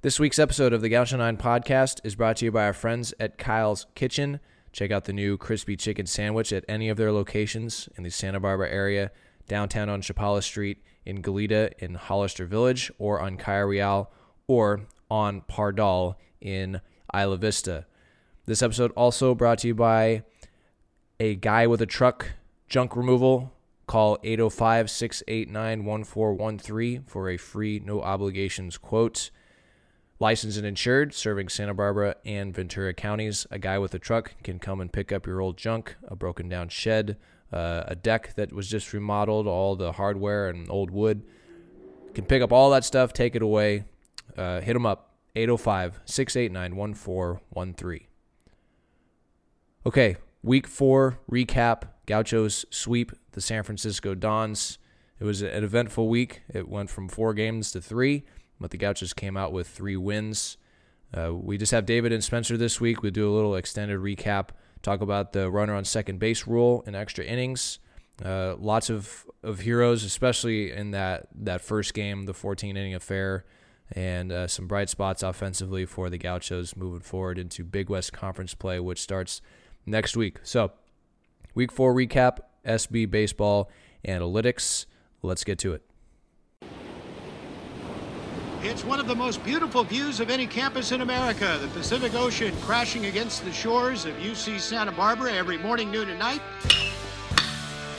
This week's episode of the Gaucho 9 podcast is brought to you by our friends at Kyle's Kitchen. Check out the new crispy chicken sandwich at any of their locations in the Santa Barbara area, downtown on Chapala Street, in Goleta in Hollister Village, or on Calle Real, or on Pardall in Isla Vista. This episode also brought to you by a guy with a truck junk removal. Call 805 689 1413 for a free, no obligations quote. Licensed and insured, serving Santa Barbara and Ventura counties. A guy with a truck can come and pick up your old junk, a broken down shed, uh, a deck that was just remodeled, all the hardware and old wood. Can pick up all that stuff, take it away. Uh, hit them up 805 689 1413. Okay, week four recap. Gauchos sweep the San Francisco Dons. It was an eventful week. It went from four games to three but the Gauchos came out with three wins. Uh, we just have David and Spencer this week. We do a little extended recap, talk about the runner on second base rule in extra innings. Uh, lots of, of heroes, especially in that, that first game, the 14 inning affair, and uh, some bright spots offensively for the Gauchos moving forward into Big West Conference play, which starts next week. So, week four recap, SB Baseball Analytics. Let's get to it. It's one of the most beautiful views of any campus in America. The Pacific Ocean crashing against the shores of UC Santa Barbara every morning, noon, and night.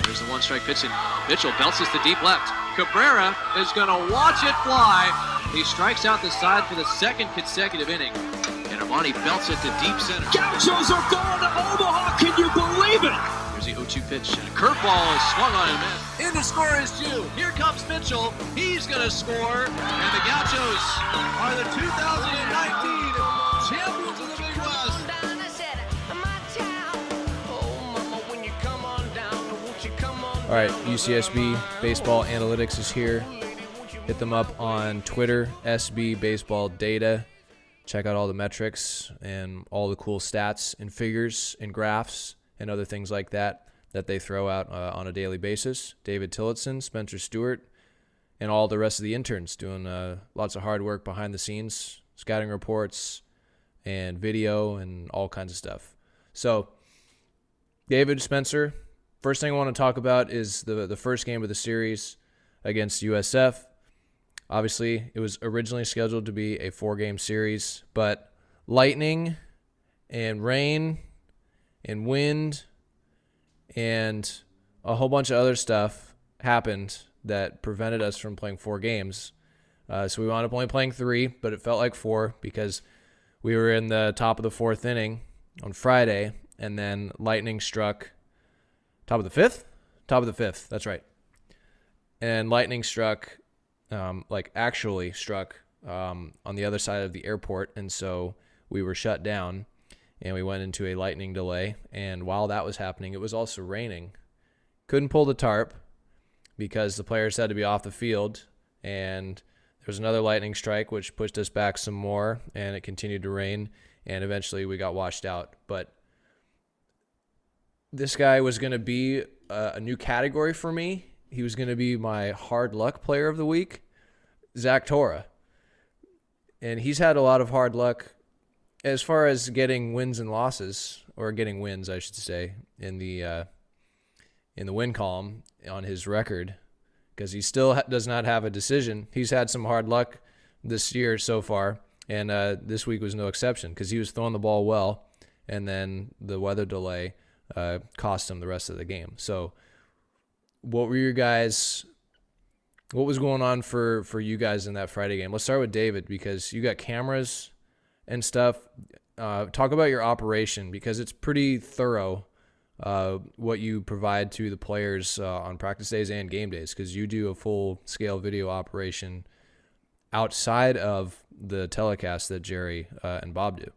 There's the one strike pitch, and Mitchell belts to deep left. Cabrera is going to watch it fly. He strikes out the side for the second consecutive inning. And Armani belts it to deep center. Gauchos are going to Omaha. Can you believe it? There's the 0-2 pitch, and a curveball is swung on him. In the score is due. Here comes Mitchell. He's going to score, and the Gauchos are the 2019 champions of the Big West. All right, UCSB Baseball Analytics is here. Hit them up on Twitter, SB Baseball Data. Check out all the metrics and all the cool stats and figures and graphs and other things like that that they throw out uh, on a daily basis. David Tillotson, Spencer Stewart, and all the rest of the interns doing uh, lots of hard work behind the scenes, scouting reports, and video, and all kinds of stuff. So, David Spencer, first thing I want to talk about is the the first game of the series against USF. Obviously, it was originally scheduled to be a four game series, but lightning and rain and wind and a whole bunch of other stuff happened that prevented us from playing four games. Uh, so we wound up only playing three, but it felt like four because we were in the top of the fourth inning on Friday, and then lightning struck. Top of the fifth, top of the fifth. That's right. And lightning struck, um, like actually struck um, on the other side of the airport, and so we were shut down and we went into a lightning delay. And while that was happening, it was also raining. Couldn't pull the tarp because the players had to be off the field. And there was another lightning strike, which pushed us back some more, and it continued to rain. And eventually we got washed out. But this guy was going to be a, new category for me. He was going to be my hard luck player of the week, Zach Torra. And he's had a lot of hard luck as far as getting wins and losses, or getting wins, I should say, in the uh, in the win column on his record, because he still ha- does not have a decision. He's had some hard luck this year so far, and uh, this week was no exception because he was throwing the ball well, and then the weather delay uh, cost him the rest of the game. So, what were your guys? What was going on for for you guys in that Friday game? Let's start with David because you got cameras and stuff. Uh, talk about your operation because it's pretty thorough. Uh, what you provide to the players uh, on practice days and game days because you do a full scale video operation outside of the telecast that Jerry uh, and Bob do.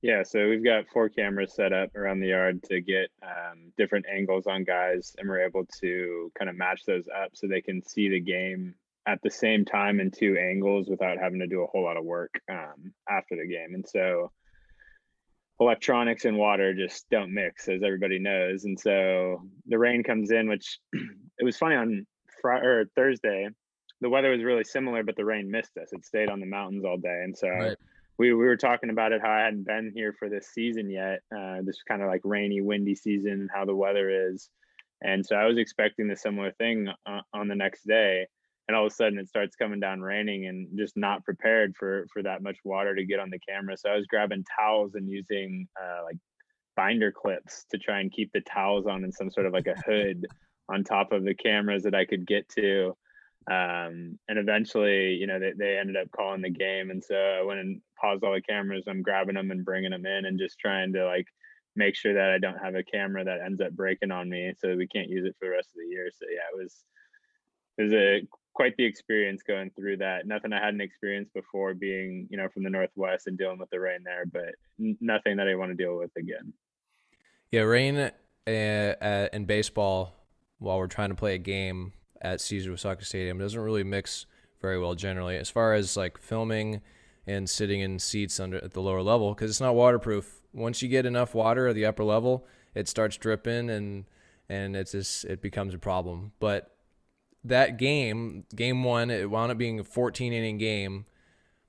Yeah, so we've got four cameras set up around the yard to get um, different angles on guys, and we're able to kind of match those up so they can see the game at the same time in two angles without having to do a whole lot of work um, after the game. And so electronics and water just don't mix, as everybody knows. And so the rain comes in, which it was funny on Friday or Thursday. the weather was really similar, but the rain missed us. It stayed on the mountains all day, and so Right. we we were talking about it how I hadn't been here for this season yet. Uh, this kind of like rainy, windy season, how the weather is, and so I was expecting the similar thing uh, on the next day, and all of a sudden it starts coming down raining, and just not prepared for for that much water to get on the camera. So I was grabbing towels and using uh, like binder clips to try and keep the towels on in some sort of like a hood on top of the cameras that I could get to. Um, and eventually, you know, they, they ended up calling the game. And so I went and paused all the cameras. I'm grabbing them and bringing them in and just trying to like make sure that I don't have a camera that ends up breaking on me so we can't use it for the rest of the year. So yeah, it was, it was a quite the experience going through that. Nothing I hadn't experienced before being, you know, from the Northwest and dealing with the rain there, but nothing that I want to deal with again. Yeah, rain uh, in baseball while we're trying to play a game at Caesar Uyesaka Stadium doesn't really mix very well generally as far as like filming and sitting in seats under at the lower level because it's not waterproof. Once you get enough water at the upper level, it starts dripping and and it's just it becomes a problem. But that game, game one, it wound up being a 14 inning game,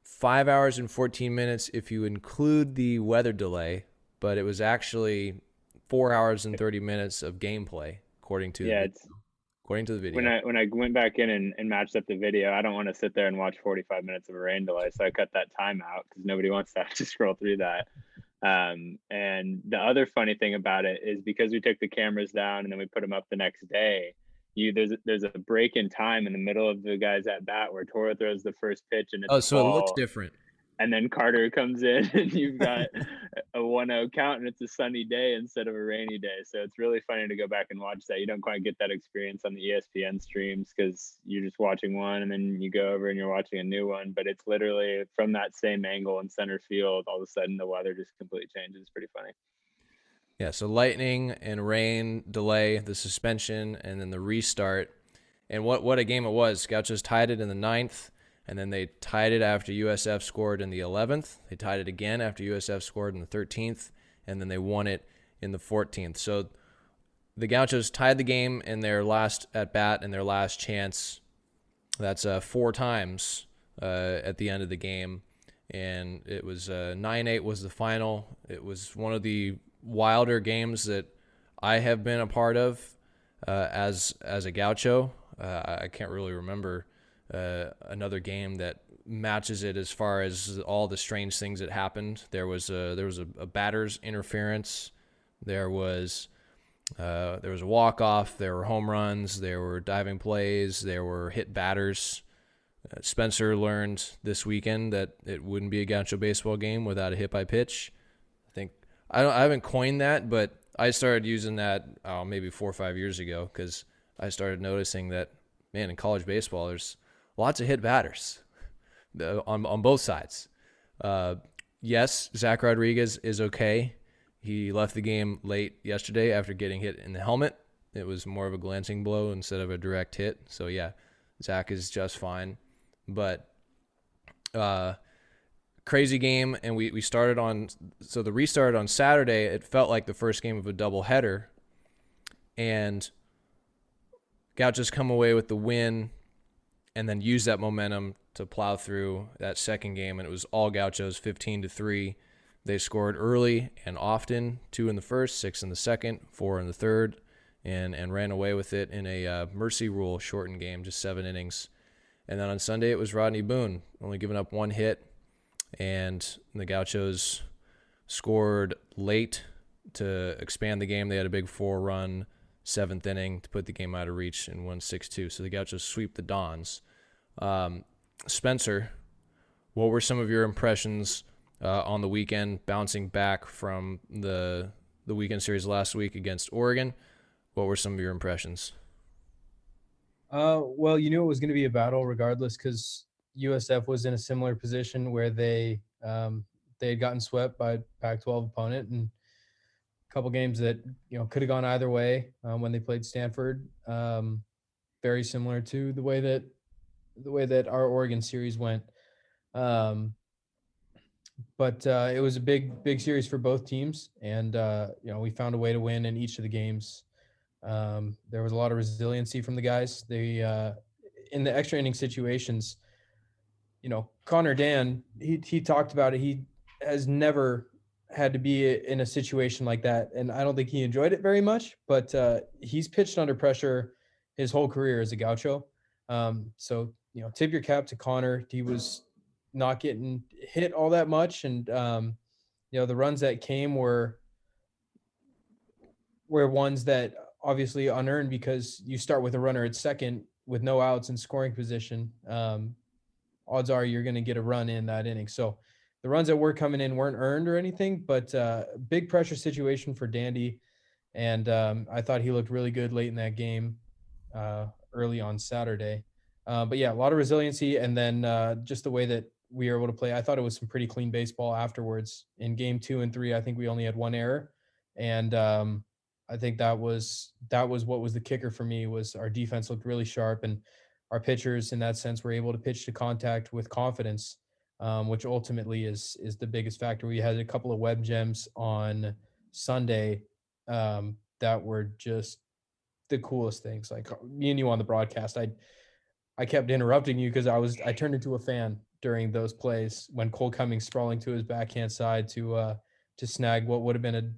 five hours and 14 minutes if you include the weather delay, but it was actually four hours and 30 minutes of gameplay according to Yeah, the, it's according to the video. when I when I went back in and, and matched up the video, I don't want to sit there and watch 45 minutes of a rain delay, so I cut that time out because nobody wants to have to scroll through that. Um, and the other funny thing about it is because we took the cameras down and then we put them up the next day. You there's a- there's a break in time in the middle of the guys at bat where Torra throws the first pitch and it's oh, so it looks different. and then Carter comes in and you've got a 1-0 count and it's a sunny day instead of a rainy day. So it's really funny to go back and watch that. You don't quite get that experience on the ESPN streams because you're just watching one and then you go over and you're watching a new one. But it's literally from that same angle in center field. All of a sudden the weather just completely changes. It's pretty funny. Yeah, so lightning and rain delay, the suspension, and then the restart. And what, what a game it was. Gauchos tied it in the ninth, and then they tied it after USF scored in the 11th. They tied it again after USF scored in the 13th, and then they won it in the 14th. So the Gauchos tied the game in their last at bat and their last chance. That's uh, four times uh, at the end of the game, and it was nine eight was the final. It was one of the wilder games that I have been a part of uh, as as a Gaucho. Uh, I can't really remember uh, another game that matches it as far as all the strange things that happened. There was a there was a, a batter's interference. There was uh, there was a walk off. There were home runs. There were diving plays. There were hit batters. Uh, Spencer learned this weekend that it wouldn't be a Gaucho baseball game without a hit by pitch. I don't. I haven't coined that, but I started using that oh, maybe four or five years ago because I started noticing that man in college baseball there's lots of hit batters uh, on on both sides. Uh, yes, Zach Rodriguez is okay. He left the game late yesterday after getting hit in the helmet. It was more of a glancing blow instead of a direct hit. So yeah, Zach is just fine. But uh, crazy game, and we we started on so the restart on Saturday. It felt like the first game of a doubleheader, and Gauchos come away with the win, and then use that momentum to plow through that second game, and it was all Gauchos, fifteen to three. They scored early and often, two in the first, six in the second, four in the third, and and ran away with it in a uh, mercy rule shortened game, just seven innings. And then on Sunday it was Rodney Boone, only giving up one hit, and the Gauchos scored late to expand the game. They had a big four-run seventh inning to put the game out of reach and won six-two. So the Gauchos sweep the Dons. Um, Spencer, what were some of your impressions uh, on the weekend, bouncing back from the the weekend series last week against Oregon? What were some of your impressions? Uh, well, you knew it was going to be a battle regardless because USF was in a similar position where they um, they had gotten swept by a Pac-12 opponent and a couple games that you know could have gone either way um, when they played Stanford. Um, very similar to the way that the way that our Oregon series went. Um, but uh, it was a big big series for both teams, and uh, you know we found a way to win in each of the games. Um, there was a lot of resiliency from the guys. They, uh, in the extra inning situations, you know, Connor Dan, he he talked about it. He has never had to be in a situation like that, and I don't think he enjoyed it very much. But uh, he's pitched under pressure his whole career as a gaucho. Um, so you know, tip your cap to Connor. He was not getting hit all that much, and um, you know the runs that came were were ones that obviously unearned because you start with a runner at second with no outs in scoring position. Um, odds are you're going to get a run in that inning. So the runs that were coming in weren't earned or anything, but uh, big pressure situation for Dandy. And um, I thought he looked really good late in that game, uh, early on Saturday. Uh, but yeah, a lot of resiliency, and then uh, just the way that we were able to play. I thought it was some pretty clean baseball afterwards. In game two and three, I think we only had one error, and um, I think that was that was what was the kicker for me was our defense looked really sharp and our pitchers in that sense were able to pitch to contact with confidence, um, which ultimately is is the biggest factor. We had a couple of web gems on Sunday um, that were just the coolest things. Like uh, me and you on the broadcast, I I kept interrupting you because I was I turned into a fan during those plays when Cole Cummings sprawling to his backhand side to uh to snag what would have been a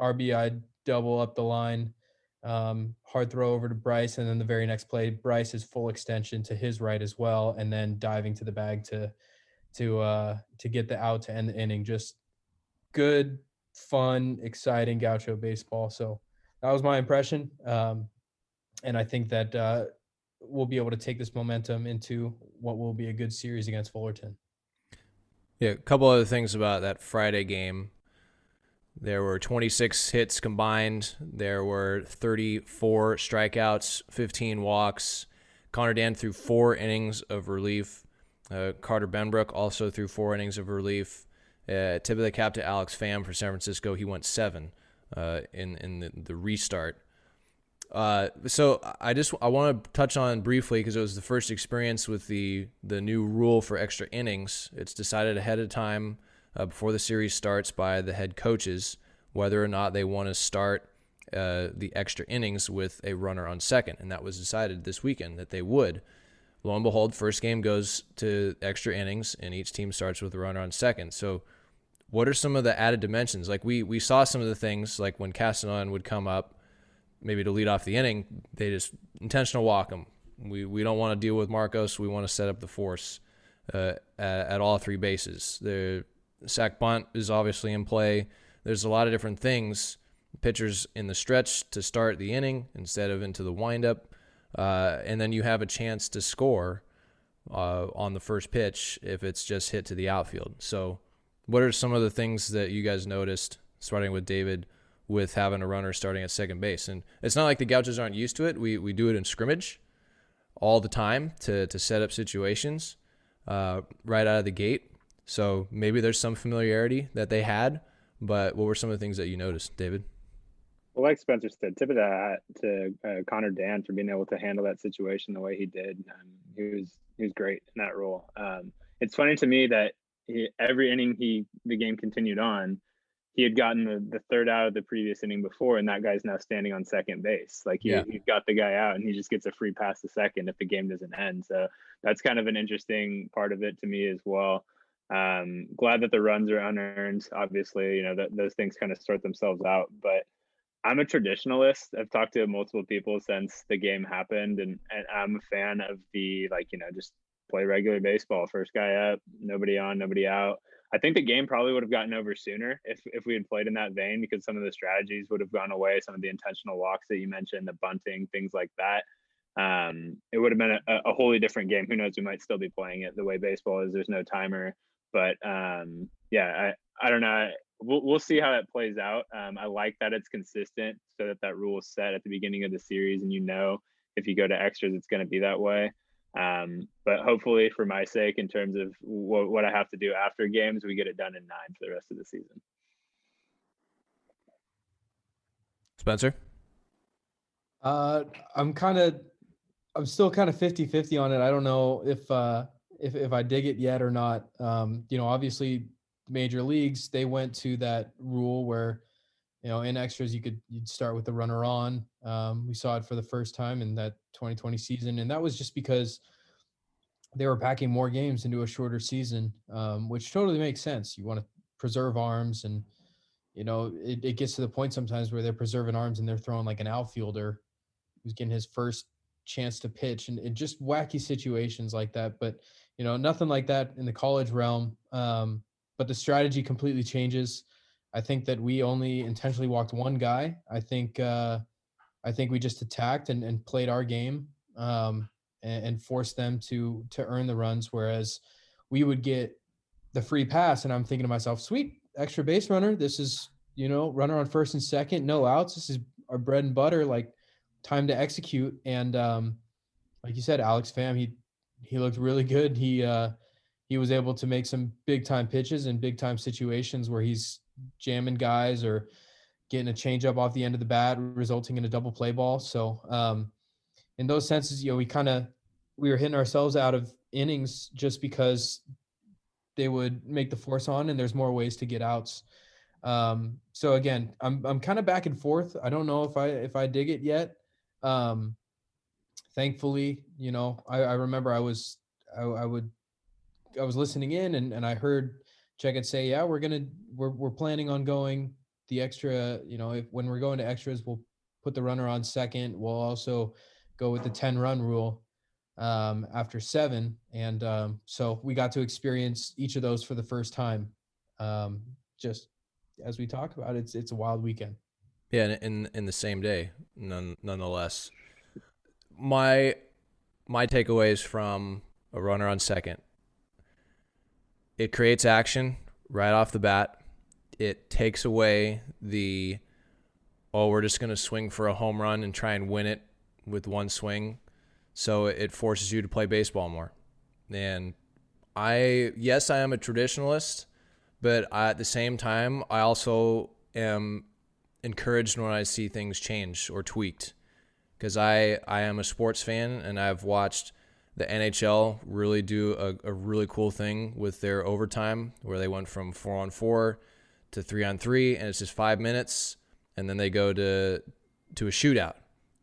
RBI double up the line. Um, hard throw over to Bryce, and then the very next play, Bryce's full extension to his right as well, and then diving to the bag to to uh, to get the out to end the inning. Just good, fun, exciting Gaucho baseball. So that was my impression, um, and I think that uh, we'll be able to take this momentum into what will be a good series against Fullerton. Yeah, a couple other things about that Friday game. There were 26 hits combined. There were 34 strikeouts, 15 walks. Connor Dan threw four innings of relief. Uh, Carter Benbrook also threw four innings of relief. Uh, tip of the cap to Alex Pham for San Francisco. He went seven uh, in in the, the restart. Uh, so I just I want to touch on briefly because it was the first experience with the the new rule for extra innings. It's decided ahead of time uh, before the series starts by the head coaches whether or not they want to start uh, the extra innings with a runner on second, and that was decided this weekend that they would. Lo and behold, first game goes to extra innings, and each team starts with a runner on second. So, what are some of the added dimensions? Like we we saw some of the things, like when Castanon would come up, maybe to lead off the inning, they just intentional walk him. We we don't want to deal with Marcos. We want to set up the force uh, at, at all three bases. The sac bunt is obviously in play. There's a lot of different things. Pitchers in the stretch to start the inning instead of into the windup, uh, and then you have a chance to score uh, on the first pitch if it's just hit to the outfield. So, what are some of the things that you guys noticed, starting with David, with having a runner starting at second base? And it's not like the Gauchos aren't used to it. We we do it in scrimmage all the time to to set up situations uh, right out of the gate. So maybe there's some familiarity that they had, but what were some of the things that you noticed, David? Well, like Spencer said, tip of the hat to uh, Connor Dan for being able to handle that situation the way he did. Um, he was he was great in that role. Um, it's funny to me that he, every inning he the game continued on, he had gotten the, the third out of the previous inning before, and that guy's now standing on second base. Like he, yeah. he got the guy out, and he just gets a free pass to second if the game doesn't end. So that's kind of an interesting part of it to me as well. Um, glad that the runs are unearned. Obviously, you know that those things kind of sort themselves out. But I'm a traditionalist. I've talked to multiple people since the game happened, and, and I'm a fan of the like you know just play regular baseball. First guy up, nobody on, nobody out. I think the game probably would have gotten over sooner if if we had played in that vein because some of the strategies would have gone away. Some of the intentional walks that you mentioned, the bunting, things like that. Um, it would have been a, a wholly different game. Who knows? We might still be playing it the way baseball is. There's no timer. But um, yeah, I, I don't know. We'll, we'll see how that plays out. Um, I like that it's consistent so that that rule is set at the beginning of the series and you know if you go to extras, it's going to be that way. Um, but hopefully, for my sake, in terms of what, what I have to do after games, we get it done in nine for the rest of the season. Spencer? Uh, I'm kind of, I'm still kind of 50 50 on it. I don't know if, uh, if if I dig it yet or not. Um, you know, obviously, major leagues they went to that rule where you know, in extras, you could you'd start with the runner on. Um, we saw it for the first time in that 2020 season, and that was just because they were packing more games into a shorter season, um, which totally makes sense. You want to preserve arms, and you know, it, it gets to the point sometimes where they're preserving arms and they're throwing like an outfielder who's getting his first chance to pitch, and, and just wacky situations like that. But you know, nothing like that in the college realm. Um, but the strategy completely changes I think that we only intentionally walked one guy. I think uh, I think we just attacked and, and played our game um, and, and, forced them to to earn the runs. Whereas we would get the free pass, and I'm thinking to myself, sweet extra base runner. This is you know runner on first and second, no outs. This is our bread and butter. Like time to execute. And um, like you said, Alex Pham he he looked really good. He uh, he was able to make some big time pitches and big time situations where he's jamming guys or getting a changeup off the end of the bat, resulting in a double play ball. So, um, in those senses, you know, we kind of we were hitting ourselves out of innings just because they would make the force on, and there's more ways to get outs. Um, so again, I'm I'm kind of back and forth. I don't know if I if I dig it yet. Um, thankfully, you know, I, I remember I was I, I would I was listening in and, and I heard check and say, yeah, we're gonna we're we're planning on going the extra. You know, if when we're going to extras, we'll put the runner on second. We'll also go with the ten run rule um, after seven, and um, so we got to experience each of those for the first time. Um, just as we talked about, it's it's a wild weekend. Yeah, and in in the same day, none nonetheless. My my takeaways from a runner on second it creates action right off the bat. It takes away the oh, we're just going to swing for a home run and try and win it with one swing. So it forces you to play baseball more. And I, yes, I am a traditionalist, but at the same time, I also am encouraged when I see things change or tweaked because I, I am a sports fan and I've watched the NHL really do a, a really cool thing with their overtime where they went from four on four to three on three, and it's just five minutes, and then they go to to a shootout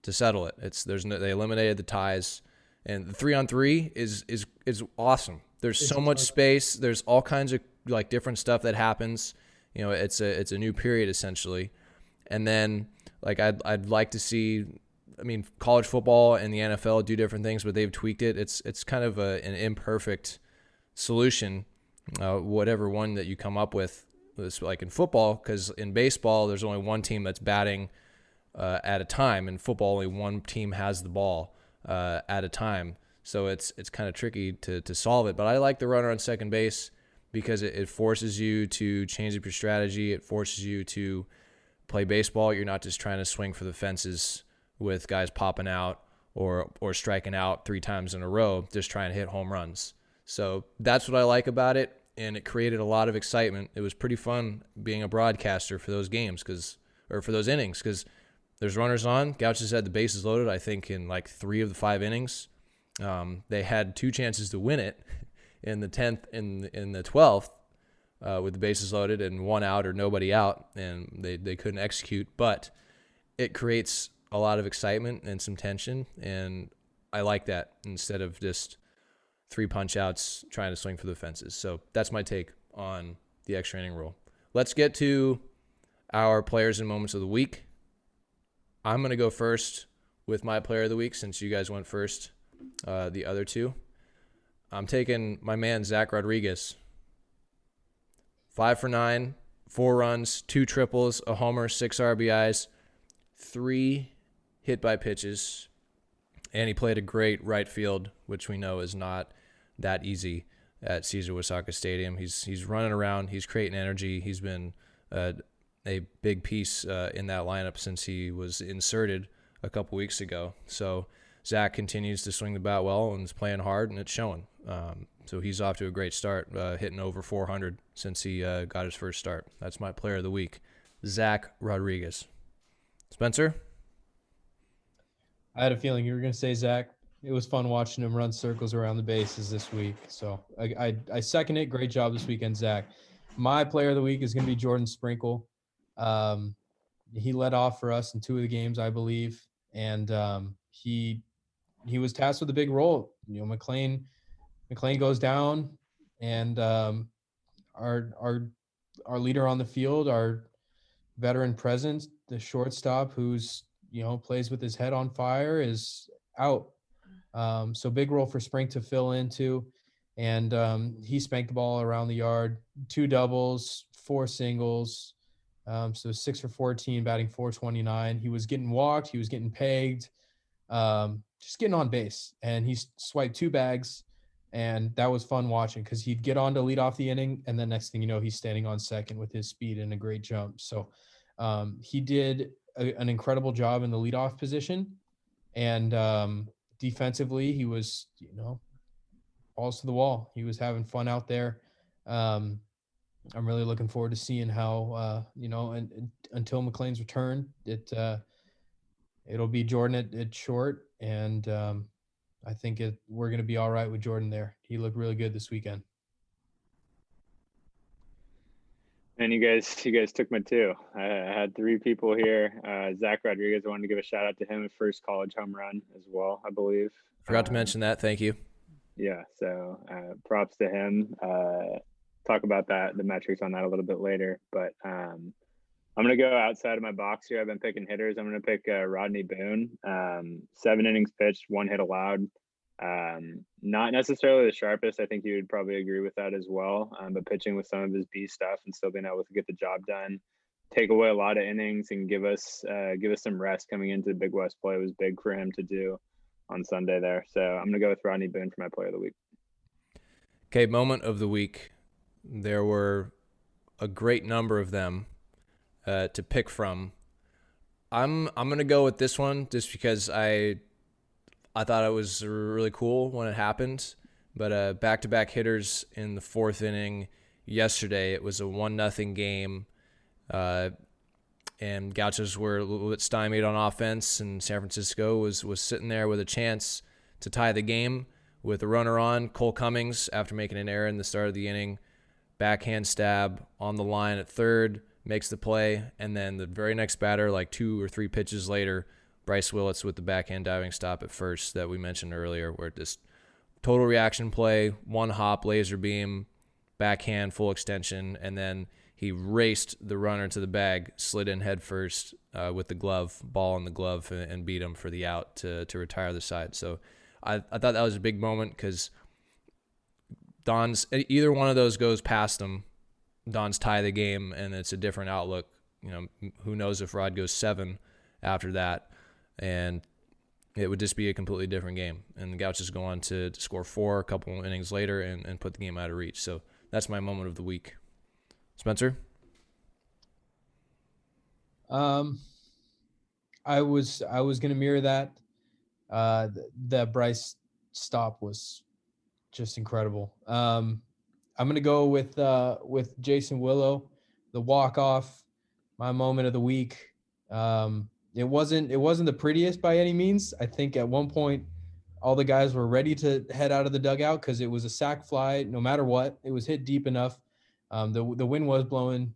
to settle it. It's there's no, they eliminated the ties, and the three on three is is is awesome. There's so much space. There's all kinds of like different stuff that happens. You know, it's a it's a new period essentially, and then like I'd I'd like to see I mean, college football and the NFL do different things, but they've tweaked it. It's it's kind of a, an imperfect solution, uh, whatever one that you come up with. It's like in football, because in baseball there's only one team that's batting uh, at a time. In football, only one team has the ball uh, at a time. So it's it's kind of tricky to to solve it. But I like the runner on second base because it, it forces you to change up your strategy. It forces you to play baseball. You're not just trying to swing for the fences with guys popping out or or striking out three times in a row, just trying to hit home runs. So that's what I like about it, and it created a lot of excitement. It was pretty fun being a broadcaster for those games because or for those innings because there's runners on. Gauchos had the bases loaded. I think in like three of the five innings, um, they had two chances to win it in the tenth in in the twelfth. Uh, with the bases loaded and one out or nobody out, and they, they couldn't execute. But it creates a lot of excitement and some tension, and I like that instead of just three punch outs trying to swing for the fences. So that's my take on the extra inning rule. Let's get to our players and moments of the week. I'm going to go first with my player of the week since you guys went first, uh, the other two. I'm taking my man, Zach Rodriguez. Five for nine, four runs, two triples, a homer, six RBIs, three hit by pitches, and he played a great right field, which we know is not that easy at Caesar Uyesaka Stadium. He's he's running around, he's creating energy. He's been uh, a big piece uh, in that lineup since he was inserted a couple weeks ago. So Zach continues to swing the bat well and is playing hard, and it's showing. Um, so he's off to a great start, uh, hitting over 400 since he uh, got his first start. That's my player of the week, Zach Rodriguez. Spencer. I had a feeling you were going to say Zach. It was fun watching him run circles around the bases this week. So I, I, I second it. Great job this weekend, Zach. My player of the week is going to be Jordan Sprinkle. Um, he led off for us in two of the games, I believe, and um, he he was tasked with a big role. You know, McClain McClain goes down, and um, our our our leader on the field, our veteran presence, the shortstop, who's you know plays with his head on fire, is out. Um, so big role for Spring to fill into, and um, he spanked the ball around the yard, two doubles, four singles. Um, so six for 14, batting 429. He was getting walked, he was getting pegged, um, just getting on base, and he swiped two bags and that was fun watching because he'd get on to lead off the inning, and then next thing you know, he's standing on second with his speed and a great jump. So um, he did a, an incredible job in the leadoff position, and um, defensively, he was you know balls to the wall. He was having fun out there. Um, I'm really looking forward to seeing how uh, you know, and, and, until McClain's return, it uh, it'll be Jordan at, at short and um, I think it, we're going to be all right with Jordan there. He looked really good this weekend. And you guys, you guys took my two. I, had three people here. Uh, Zach Rodriguez, I wanted to give a shout out to him, first college home run as well, I believe. Forgot to um, mention that. Thank you. Yeah, so uh, props to him. Uh, talk about that, the metrics on that a little bit later. But um, I'm going to go outside of my box here. I've been picking hitters. I'm going to pick uh, Rodney Boone. Um, seven innings pitched, one hit allowed. Um, not necessarily the sharpest. I think you would probably agree with that as well. Um, but pitching with some of his B stuff and still being able to get the job done, take away a lot of innings and give us uh, give us some rest coming into the Big West play was big for him to do on Sunday there. So I'm to go with Rodney Boone for my player of the week. Okay, moment of the week. There were a great number of them uh, to pick from. I'm I'm gonna go with this one just because I I thought it was really cool when it happened. But uh, back-to-back hitters in the fourth inning yesterday. It was a one nothing game, uh, and Gauchos were a little bit stymied on offense, and San Francisco was was sitting there with a chance to tie the game with a runner on. Cole Cummings, after making an error in the start of the inning, backhand stab on the line at third makes the play, and then the very next batter, like two or three pitches later, Bryce Willits with the backhand diving stop at first that we mentioned earlier, where just total reaction play, one hop, laser beam, backhand, full extension, and then he raced the runner to the bag, slid in head first uh, with the glove, ball in the glove, and, and, beat him for the out to, to retire the side. So I, I thought that was a big moment because Don's either one of those goes past him Don's tie the game, and it's a different outlook. You know, who knows if Rod goes seven after that, and it would just be a completely different game. And the Gauchos go on to, to score four a couple innings later and, and put the game out of reach. So that's my moment of the week. Spencer? Um, I was I was gonna mirror that. Uh, the Bryce stop was just incredible. Um, I'm gonna go with uh, with Jason Willow, the walk off, my moment of the week. Um, it wasn't it wasn't the prettiest by any means. I think at one point all the guys were ready to head out of the dugout because it was a sac fly. No matter what, it was hit deep enough. Um, the the wind was blowing,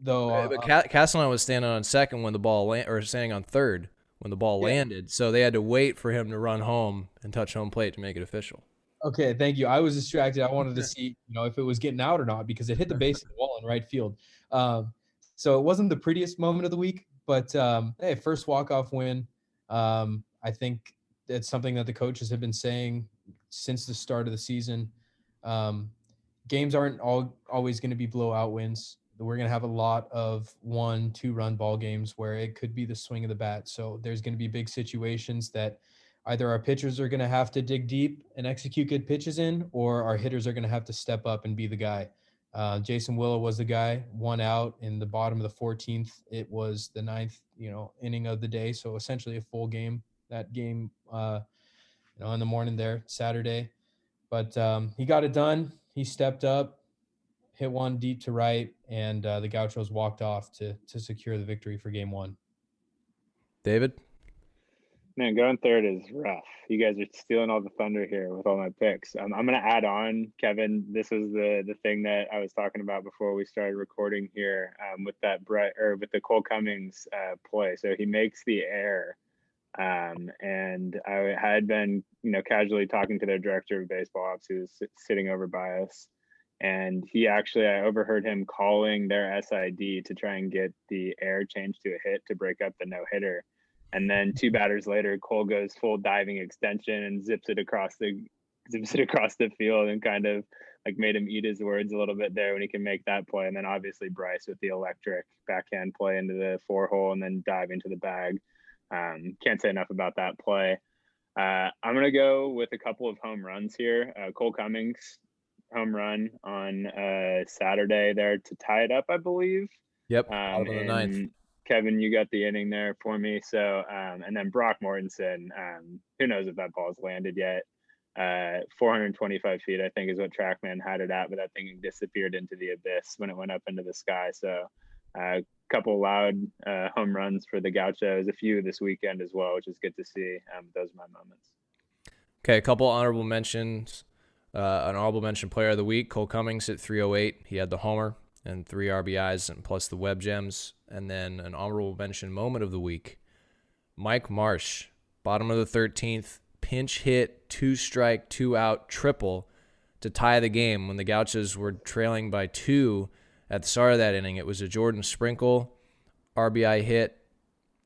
though. Uh, but uh, Castanon was standing on second when the ball land, or standing on third when the ball yeah. landed. So they had to wait for him to run home and touch home plate to make it official. Okay, thank you. I was distracted. I wanted to see, you know, if it was getting out or not because it hit the base of the wall in right field. Um, so it wasn't the prettiest moment of the week, but um, hey, first walk off win. Um, I think it's something that the coaches have been saying since the start of the season. Um, games aren't all always going to be blowout wins. We're going to have a lot of one, two run ball games where it could be the swing of the bat. So there's going to be big situations that either our pitchers are going to have to dig deep and execute good pitches in, or our hitters are going to have to step up and be the guy. Uh, Jason Willow was the guy, one out in the bottom of the 14th. It was the ninth, you know, inning of the day, so essentially a full game. That game, uh, you know, in the morning there, Saturday, but um, he got it done. He stepped up, hit one deep to right, and uh, the Gauchos walked off to to secure the victory for Game One. David. Man, going third is rough. You guys are stealing all the thunder here with all my picks. Um, I'm going to add on, Kevin. This was the the thing that I was talking about before we started recording here um, with that Brett or with the Cole Cummings uh, play. So he makes the air, um, and I had been, you know, casually talking to their director of baseball ops, who was sitting over by us, and he actually I overheard him calling their SID to try and get the air changed to a hit to break up the no hitter and then two batters later, Cole goes full diving extension and zips it across the zips it across the field and kind of like made him eat his words a little bit there when he can make that play. And then obviously Bryce with the electric backhand play into the four hole and then dive into the bag. Um, can't say enough about that play. Uh, I'm gonna go with a couple of home runs here. Uh, Cole Cummings home run on uh, Saturday there to tie it up, I believe. Yep, um, out of the ninth. Kevin, you got the inning there for me. So, um, and then Brock Mortensen, um, who knows if that ball's landed yet? Uh, 425 feet, I think, is what TrackMan had it at, but that thing disappeared into the abyss when it went up into the sky. So, a uh, couple loud uh, home runs for the Gauchos, a few this weekend as well, which is good to see. Um, those are my moments. Okay, a couple honorable mentions. Uh, an honorable mention player of the week, Cole Cummings at 308. He had the homer and three RBIs and plus the web gems. And then an honorable mention moment of the week Mike Marsh, bottom of the 13th, pinch hit, two strike, two out, triple to tie the game when the Gauchos were trailing by two at the start of that inning. It was a Jordan Sprinkle RBI hit,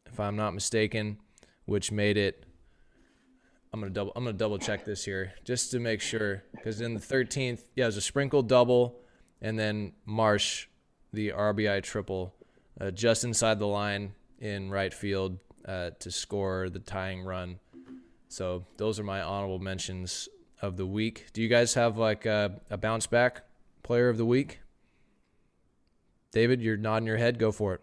if I'm not mistaken, which made it. I'm gonna double. I'm gonna double check this here just to make sure, because in the 13th, yeah, it was a Sprinkle double and then Marsh, the RBI triple, uh, just inside the line in right field uh, to score the tying run. So those are my honorable mentions of the week. Do you guys have like a, a bounce back player of the week? David, you're nodding your head. Go for it.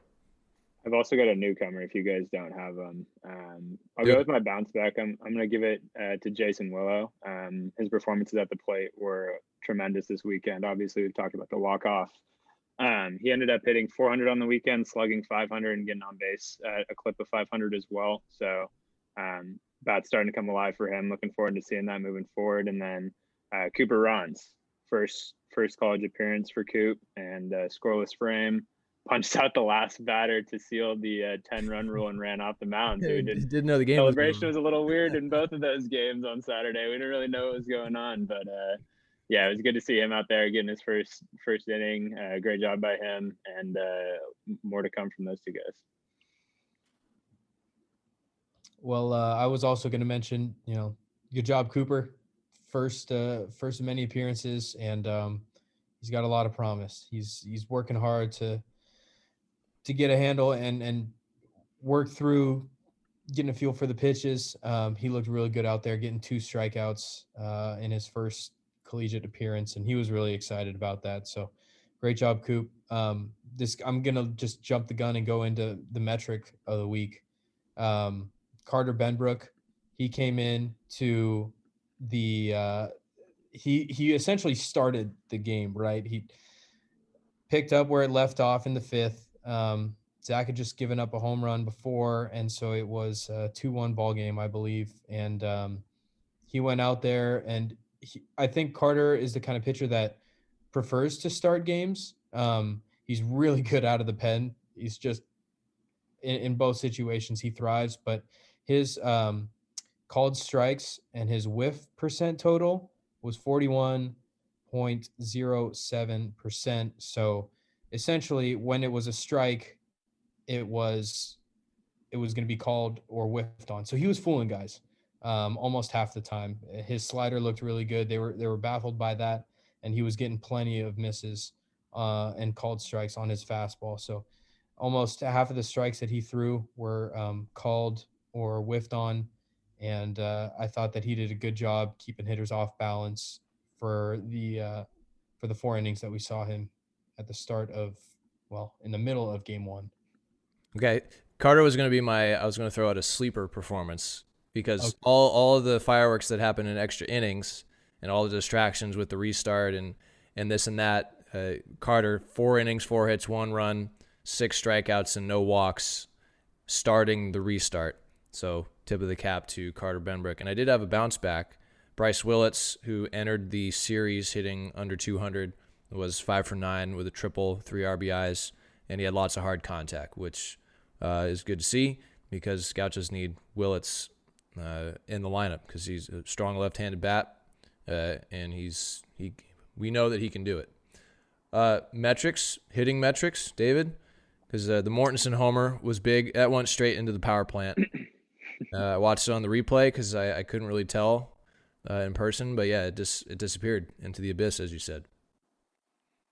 I've also got a newcomer. If you guys don't have them, um, I'll go with my bounce back. I'm I'm gonna give it uh, to Jason Willow. Um, his performances at the plate were tremendous this weekend. Obviously, we've talked about the walk off. Um, he ended up hitting 400 on the weekend, slugging 500, and getting on base at a clip of 500 as well. So, um, bat's starting to come alive for him. Looking forward to seeing that moving forward. And then uh, Cooper Rons, first first college appearance for Coop, and uh, scoreless frame punched out the last batter to seal the uh, 10 run rule and ran off the mound. So we did, didn't know the game celebration was, was, a little weird in both of those games on Saturday. We didn't really know what was going on, but uh, yeah, it was good to see him out there getting his first first inning. Uh, great job by him, and uh, more to come from those two guys. Well, uh, I was also going to mention, you know, good job, Cooper. First, uh, first of many appearances, and um, he's got a lot of promise. He's he's working hard to to get a handle and and work through getting a feel for the pitches. Um, he looked really good out there, getting two strikeouts uh, in his first collegiate appearance, and he was really excited about that. So, great job, Coop. Um, this I'm gonna just jump the gun and go into the metric of the week. Um, Carter Benbrook, he came in to the uh, he he essentially started the game right. He picked up where it left off in the fifth. Um, Zach had just given up a home run before, and so it was a two-one ball game, I believe. And um, he went out there, and he, I think Carter is the kind of pitcher that prefers to start games. Um, he's really good out of the pen. He's just in, in both situations he thrives, but his um, called strikes and his whiff percent total was 41.07%. So essentially when it was a strike, it was it was going to be called or whiffed on. So he was fooling guys um, almost half the time. His slider looked really good. They were they were baffled by that, and he was getting plenty of misses uh, and called strikes on his fastball. So almost half of the strikes that he threw were um, called or whiffed on, and uh, I thought that he did a good job keeping hitters off balance for the uh, for the four innings that we saw him at the start of well in the middle of game one. Okay, Carter was going to be my. I was going to throw out a sleeper performance because okay. all all of the fireworks that happen in extra innings and all the distractions with the restart and and this and that. Uh, Carter four innings, four hits, one run, six strikeouts, and no walks, starting the restart. So tip of the cap to Carter Benbrook. And I did have a bounce back. Bryce Willits, who entered the series hitting under 200, was five for nine with a triple, three RBIs, and he had lots of hard contact, which uh, is good to see because Gauchos need Willits uh, in the lineup because he's a strong left-handed bat, uh, and he's he. We know that he can do it. Uh, metrics, hitting metrics, David, because uh, the Mortensen homer was big. That went straight into the power plant. Uh, I watched it on the replay because I, I couldn't really tell uh, in person, but yeah, it just it disappeared into the abyss, as you said.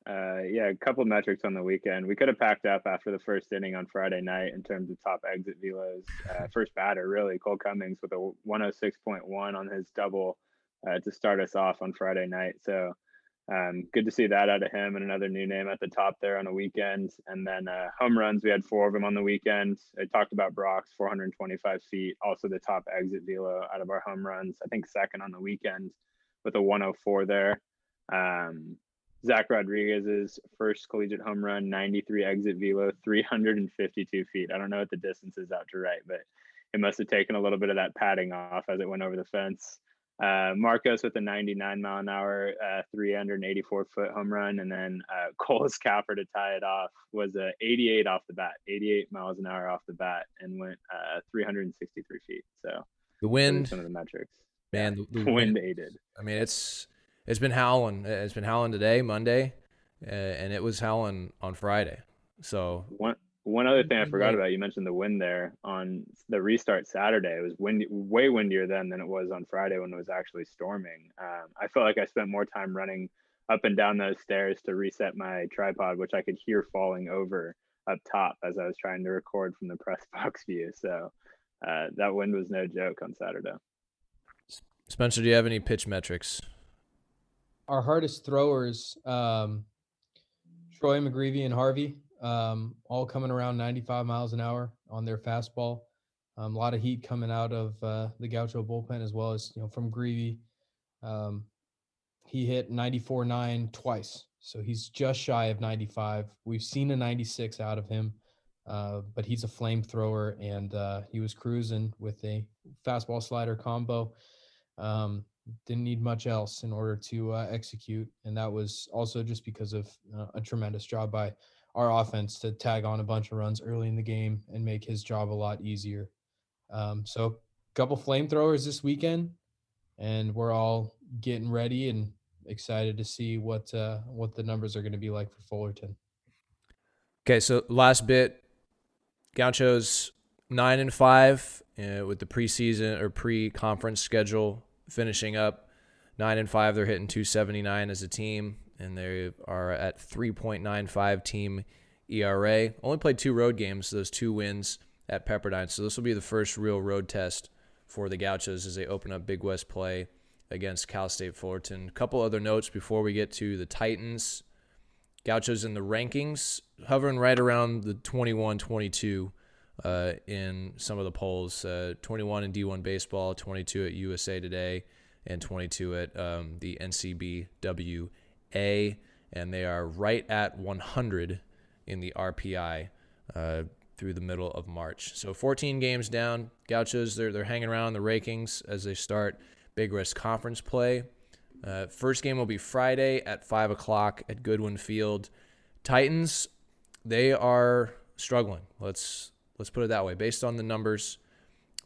Uh, yeah, a couple metrics on the weekend. We could have packed up after the first inning on Friday night in terms of top exit velos. Uh, first batter, really, Cole Cummings with a 106.1 on his double uh, to start us off on Friday night. So um, good to see that out of him and another new name at the top there on a weekend. And then uh, home runs, we had four of them on the weekend. I talked about Brock's 425 feet, also the top exit velo out of our home runs. I think second on the weekend with a 104 there. Um, Zach Rodriguez's first collegiate home run, 93 exit velo, 352 feet. I don't know what the distance is out to right, but it must have taken a little bit of that padding off as it went over the fence. Uh, Marcos with a 99 mile an hour, uh, 384 foot home run, and then uh, Cole's capper to tie it off was a 88 off the bat, 88 miles an hour off the bat, and went uh, 363 feet. So the wind, some of the metrics, man, the, the wind, wind aided. I mean, it's it's been howling. It's been howling today, Monday, uh, and it was howling on Friday. So one one other thing I forgot about, you mentioned the wind there on the restart Saturday. It was windy, way windier then than it was on Friday when it was actually storming. Um, I felt like I spent more time running up and down those stairs to reset my tripod, which I could hear falling over up top as I was trying to record from the press box view. So uh, that wind was no joke on Saturday. Spencer, do you have any pitch metrics? Our hardest throwers, um, Troy McGreevy and Harvey, um, all coming around 95 miles an hour on their fastball. Um, a lot of heat coming out of uh, the Gaucho bullpen as well as you know from Greavy. Um, he hit 94.9 twice, so he's just shy of 95. We've seen a 96 out of him, uh, but he's a flamethrower, and uh, he was cruising with a fastball slider combo. Um, didn't need much else in order to uh, execute, and that was also just because of uh, a tremendous job by our offense to tag on a bunch of runs early in the game and make his job a lot easier. Um, so, a couple flamethrowers this weekend, and we're all getting ready and excited to see what uh, what the numbers are going to be like for Fullerton. Okay, so last bit, Gauchos nine and five uh, with the preseason or pre-conference schedule finishing up. Nine and five, they're hitting 279 as a team and they are at 3.95 team ERA. Only played two road games, those two wins at Pepperdine. So this will be the first real road test for the Gauchos as they open up Big West play against Cal State Fullerton. A couple other notes before we get to the Titans. Gauchos in the rankings, hovering right around the 21 22 uh, in some of the polls. Uh, 21 in D1 baseball, 22 at USA Today, and 22 at um, the NCBW a, and they are right at 100 in the RPI uh, through the middle of March. So 14 games down. Gauchos, they're, they're hanging around the rankings as they start Big West Conference play. Uh, first game will be Friday at 5 o'clock at Goodwin Field. Titans, they are struggling. Let's let's put it that way. Based on the numbers,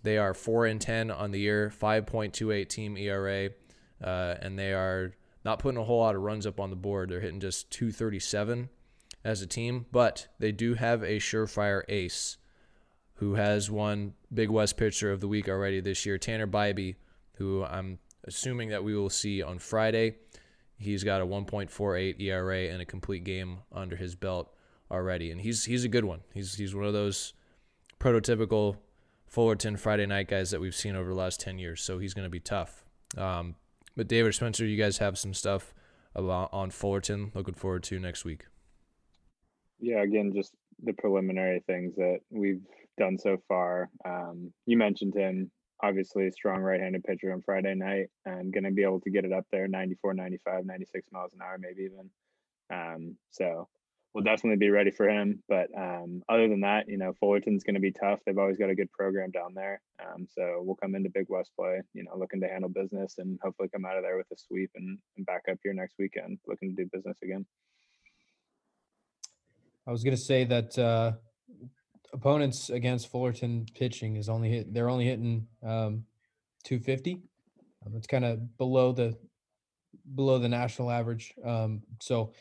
they are 4 and 10 on the year, 5.28 team ERA, uh, and they are not putting a whole lot of runs up on the board. They're hitting just 237 as a team, but they do have a surefire ace who has won Big West Pitcher of the Week already this year, Tanner Bibee, who I'm assuming that we will see on Friday. He's got a 1.48 ERA and a complete game under his belt already, and he's he's a good one. He's he's one of those prototypical Fullerton Friday night guys that we've seen over the last 10 years. So he's going to be tough. Um, but David Spencer, you guys have some stuff on Fullerton. Looking forward to next week. Yeah, again, just the preliminary things that we've done so far. Um, you mentioned him, obviously a strong right-handed pitcher on Friday night and going to be able to get it up there 94, 95, 96 miles an hour, maybe even. Um, so we'll definitely be ready for him. But um, other than that, you know, Fullerton's going to be tough. They've always got a good program down there. Um, so we'll come into Big West play, you know, looking to handle business and hopefully come out of there with a sweep and, and back up here next weekend, looking to do business again. I was going to say that uh, opponents against Fullerton pitching is only hit. They're only hitting um, 250. Um, it's kind of below the below the national average. Um, so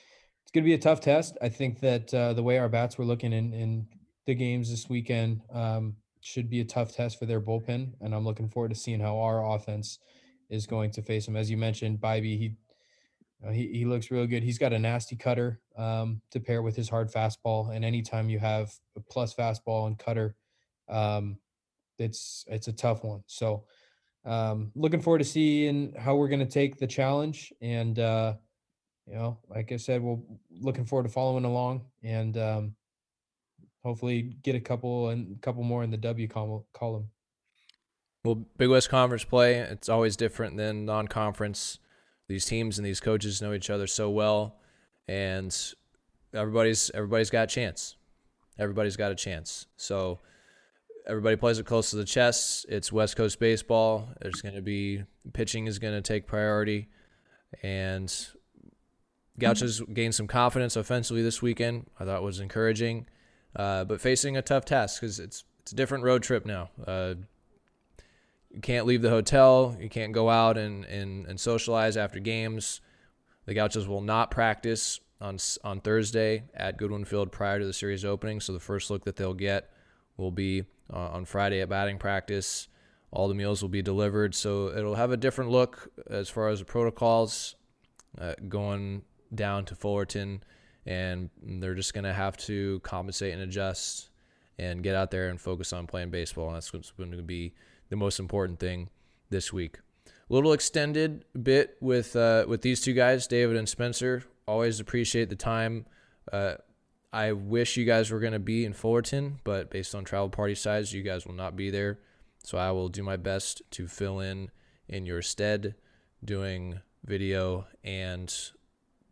it's going to be a tough test. I think that uh, the way our bats were looking in in the games this weekend um, should be a tough test for their bullpen, and I'm looking forward to seeing how our offense is going to face them. As you mentioned, Bibee, he he, he looks real good. He's got a nasty cutter um, to pair with his hard fastball. And anytime you have a plus fastball and cutter, um, it's it's a tough one. So um, looking forward to seeing how we're going to take the challenge. And uh, you know, like I said, we're looking forward to following along and um, hopefully get a couple and a couple more in the W column. Well, Big West Conference play, it's always different than non-conference these teams and these coaches know each other so well, and everybody's everybody's got a chance. Everybody's got a chance. So everybody plays it close to the chest. It's West Coast baseball. There's going to be pitching is going to take priority, and Gauchos gained some confidence offensively this weekend. I thought was encouraging, uh, but facing a tough task because it's it's a different road trip now. Uh, you can't leave the hotel. You can't go out and, and, and socialize after games. The Gauchos will not practice on on Thursday at Goodwin Field prior to the series opening. So the first look that they'll get will be uh, on Friday at batting practice. All the meals will be delivered, so it'll have a different look as far as the protocols uh, going down to Fullerton, and they're just going to have to compensate and adjust and get out there and focus on playing baseball. And that's what's going to be the most important thing this week. A little extended bit with uh, with these two guys, David and Spencer. Always appreciate the time. Uh, I wish you guys were going to be in Fullerton, but based on travel party size, you guys will not be there. So I will do my best to fill in in your stead, doing video and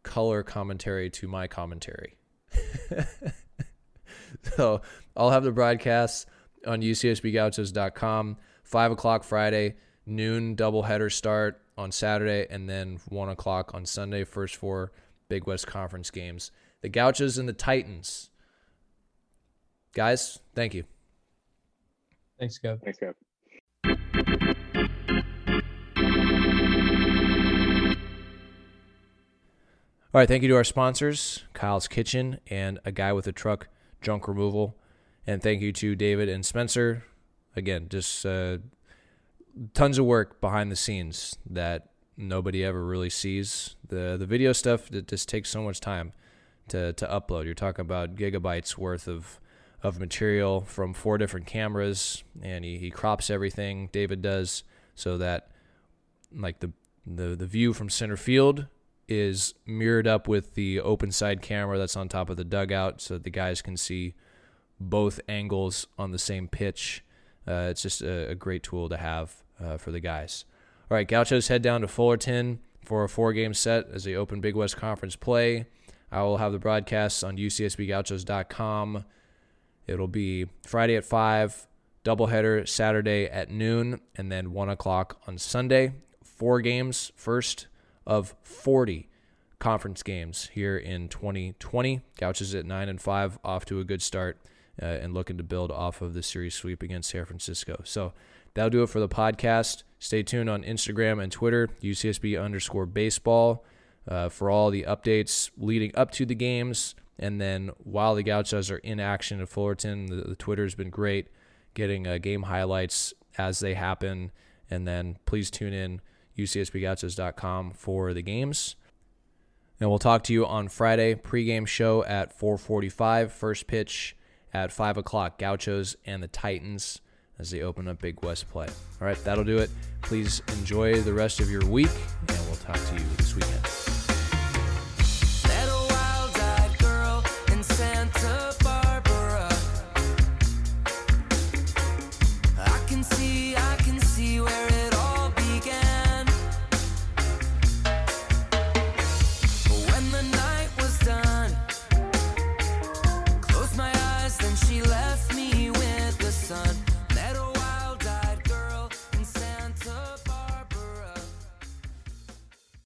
color commentary to my commentary. so I'll have the broadcasts on ucsbgauchos.com. 5 o'clock Friday, noon doubleheader start on Saturday, and then 1 o'clock on Sunday, first four Big West Conference games. The Gauchos and the Titans. Guys, thank you. Thanks, Kev. Thanks, Kev. All right, thank you to our sponsors, Kyle's Kitchen and A Guy with a Truck Junk Removal. And thank you to David and Spencer again, just uh, tons of work behind the scenes that nobody ever really sees. The the video stuff that just takes so much time to to upload. You're talking about gigabytes worth of of material from four different cameras, and he, he crops everything. David does so that like the the the view from center field is mirrored up with the open side camera that's on top of the dugout, so that the guys can see both angles on the same pitch uh, it's just a, a, great tool to have uh, for the guys. All right, Gauchos head down to Fullerton for a four game set as they open Big West Conference play. I will have the broadcasts on ucsbgauchos.com. It'll be Friday at 5, doubleheader Saturday at noon, and then 1 o'clock on Sunday. Four games, first of 40 conference games here in 2020. Gauchos at 9 and 5, off to a good start uh, and looking to build off of the series sweep against San Francisco. So that'll do it for the podcast. Stay tuned on Instagram and Twitter, UCSB underscore baseball, uh, for all the updates leading up to the games. And then while the Gauchos are in action at Fullerton, the, the Twitter's been great getting uh, game highlights as they happen. And then please tune in ucsbgauchos.com for the games. And we'll talk to you on Friday pregame show at 4:45. First pitch at 5 o'clock. Gauchos and the Titans as they open up Big West play. All right, that'll do it. Please enjoy the rest of your week, and we'll talk to you this weekend.